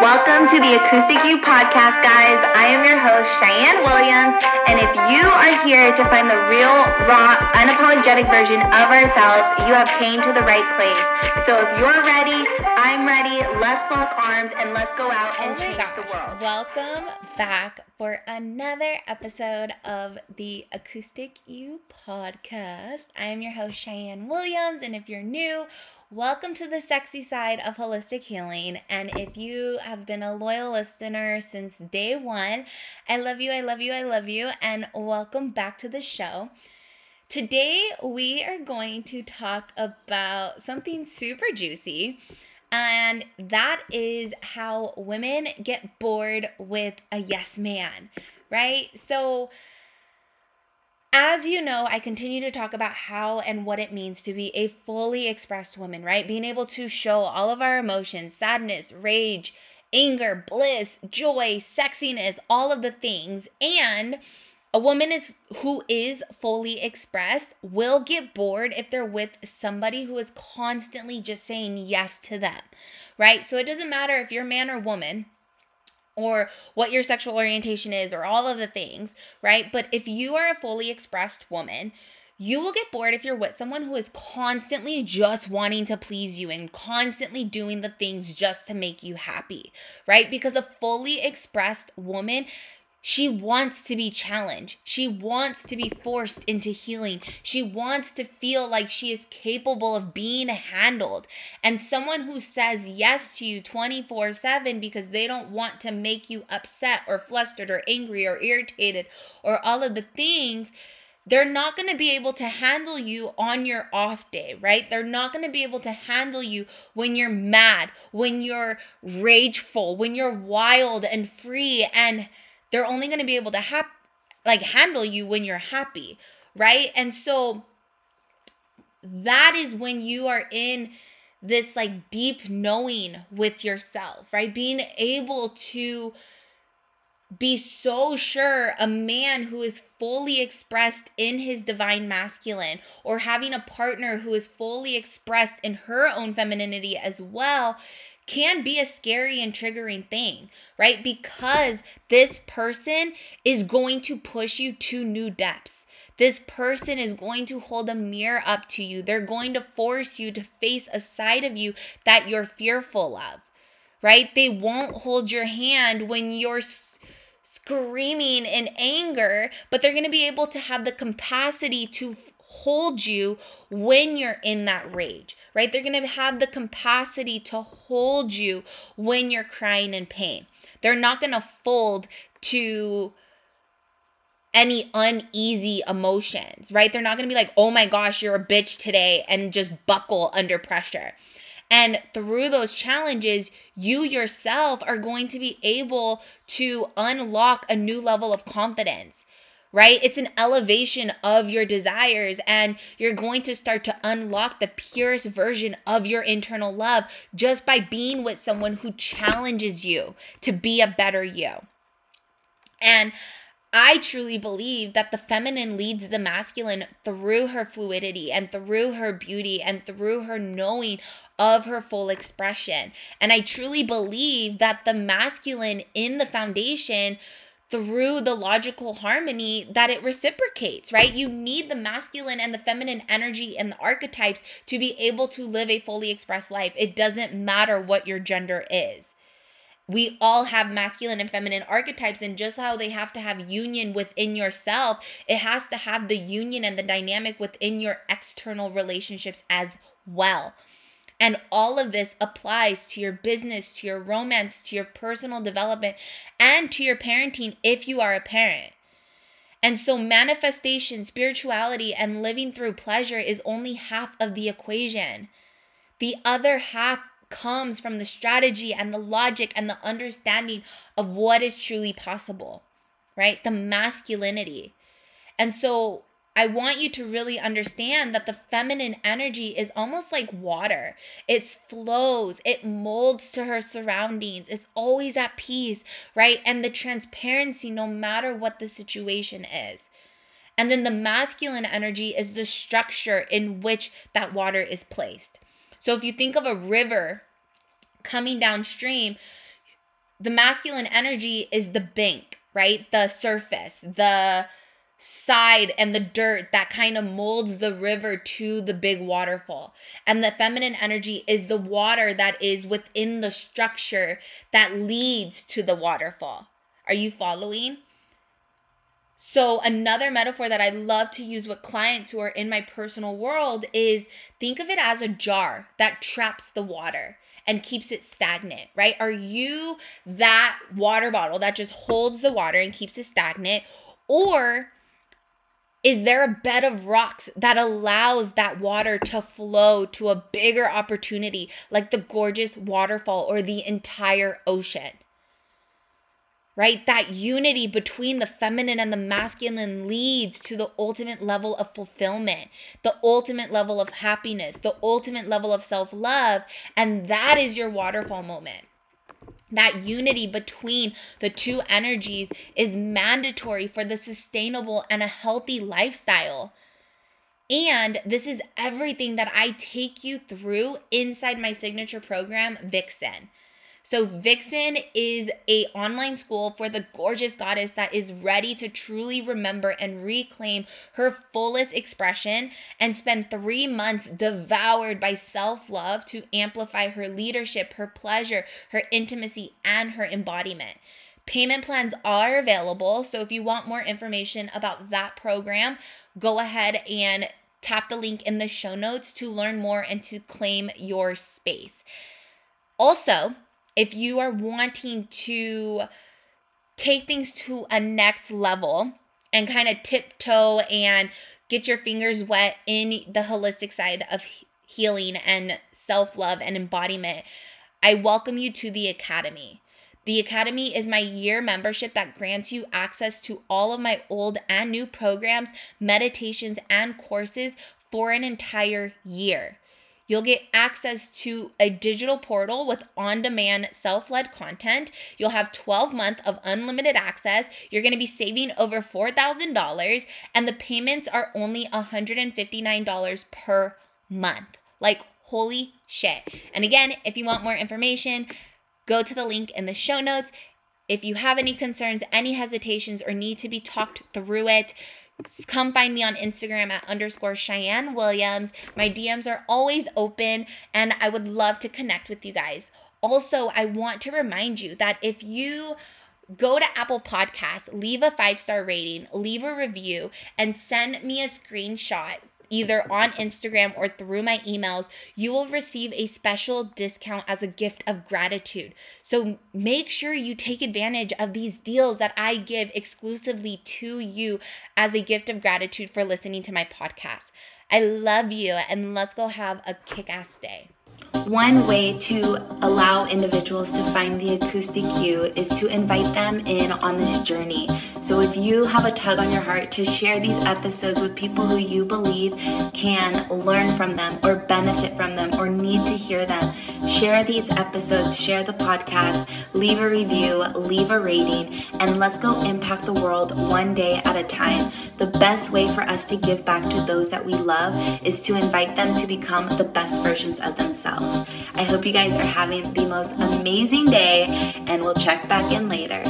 Welcome to the Acoustic You podcast, guys. I am your host, Cheyenne Williams, and if you are here to find the real, raw, unapologetic version of ourselves, you have came to the right place. So if you're ready, I'm ready. Let's lock arms and let's go out and oh change the world. Welcome back for another episode of the Acoustic You podcast. I am your host, Cheyenne Williams, and if you're new, welcome to the sexy side of holistic healing. And if you have been a loyal listener since day one, I love you, I love you, I love you, and welcome back to the show. Today, we are going to talk about something super juicy. And that is how women get bored with a yes man, right? So, as you know, I continue to talk about how and what it means to be a fully expressed woman, right? Being able to show all of our emotions sadness, rage, anger, bliss, joy, sexiness, all of the things. And a woman is who is fully expressed will get bored if they're with somebody who is constantly just saying yes to them, right? So it doesn't matter if you're man or woman or what your sexual orientation is or all of the things, right? But if you are a fully expressed woman, you will get bored if you're with someone who is constantly just wanting to please you and constantly doing the things just to make you happy, right? Because a fully expressed woman she wants to be challenged. She wants to be forced into healing. She wants to feel like she is capable of being handled. And someone who says yes to you 24 7 because they don't want to make you upset or flustered or angry or irritated or all of the things, they're not going to be able to handle you on your off day, right? They're not going to be able to handle you when you're mad, when you're rageful, when you're wild and free and they're only going to be able to hap- like handle you when you're happy, right? And so that is when you are in this like deep knowing with yourself, right? Being able to be so sure a man who is fully expressed in his divine masculine or having a partner who is fully expressed in her own femininity as well can be a scary and triggering thing, right? Because this person is going to push you to new depths. This person is going to hold a mirror up to you. They're going to force you to face a side of you that you're fearful of, right? They won't hold your hand when you're screaming in anger, but they're going to be able to have the capacity to hold you when you're in that rage, right? They're going to have the capacity to hold you when you're crying in pain. They're not going to fold to any uneasy emotions, right? They're not going to be like, "Oh my gosh, you're a bitch today" and just buckle under pressure. And through those challenges, you yourself are going to be able to unlock a new level of confidence right? It's an elevation of your desires, and you're going to start to unlock the purest version of your internal love just by being with someone who challenges you to be a better you. And I truly believe that the feminine leads the masculine through her fluidity and through her beauty and through her knowing of her full expression. And I truly believe that the masculine in the foundation through the logical harmony that it reciprocates, right? You need the masculine and the feminine energy and the archetypes to be able to live a fully expressed life. It doesn't matter what your gender is. We all have masculine and feminine archetypes, and just how they have to have union within yourself, it has to have the union and the dynamic within your external relationships as well. And all of this applies to your business, to your romance, to your personal development, and to your parenting if you are a parent. And so, manifestation, spirituality, and living through pleasure is only half of the equation. The other half comes from the strategy and the logic and the understanding of what is truly possible, right? The masculinity. And so, I want you to really understand that the feminine energy is almost like water. It flows, it molds to her surroundings, it's always at peace, right? And the transparency, no matter what the situation is. And then the masculine energy is the structure in which that water is placed. So if you think of a river coming downstream, the masculine energy is the bank, right? The surface, the side and the dirt that kind of molds the river to the big waterfall. And the feminine energy is the water that is within the structure that leads to the waterfall. Are you following? So, another metaphor that I love to use with clients who are in my personal world is think of it as a jar that traps the water and keeps it stagnant, right? Are you that water bottle that just holds the water and keeps it stagnant? Or is there a bed of rocks that allows that water to flow to a bigger opportunity, like the gorgeous waterfall or the entire ocean? right? That unity between the feminine and the masculine leads to the ultimate level of fulfillment, the ultimate level of happiness, the ultimate level of self love. And that is your waterfall moment. That unity between the two energies is mandatory for the sustainable and a healthy lifestyle. And this is everything that I take you through inside my signature program, Vixen. So Vixen is a online school for the gorgeous goddess that is ready to truly remember and reclaim her fullest expression and spend 3 months devoured by self-love to amplify her leadership, her pleasure, her intimacy and her embodiment. Payment plans are available, so if you want more information about that program, go ahead and tap the link in the show notes to learn more and to claim your space. Also, if you are wanting to take things to a next level and kind of tiptoe and get your fingers wet in the holistic side of healing and self love and embodiment, I welcome you to the Academy. The Academy is my year membership that grants you access to all of my old and new programs, meditations, and courses for an entire year. You'll get access to a digital portal with on demand self led content. You'll have 12 months of unlimited access. You're going to be saving over $4,000, and the payments are only $159 per month. Like, holy shit. And again, if you want more information, go to the link in the show notes. If you have any concerns, any hesitations, or need to be talked through it, come find me on Instagram at underscore Cheyenne Williams. My DMs are always open and I would love to connect with you guys. Also, I want to remind you that if you go to Apple Podcasts, leave a five star rating, leave a review, and send me a screenshot either on Instagram or through my emails, you will receive a special discount as a gift of gratitude. So make sure you take advantage of these deals that I give exclusively to you as a gift of gratitude for listening to my podcast. I love you, and let's go have a kick ass day. One way to allow individuals to find the acoustic you is to invite them in on this journey. So if you have a tug on your heart to share these episodes with people who you believe can learn from them or benefit from them or need to hear them, share these episodes, share the podcast, leave a review, leave a rating, and let's go impact the world one day at a time. The best way for us to give back to those that we love is to invite them to become the best versions of themselves. I hope you guys are having the most amazing day, and we'll check back in later.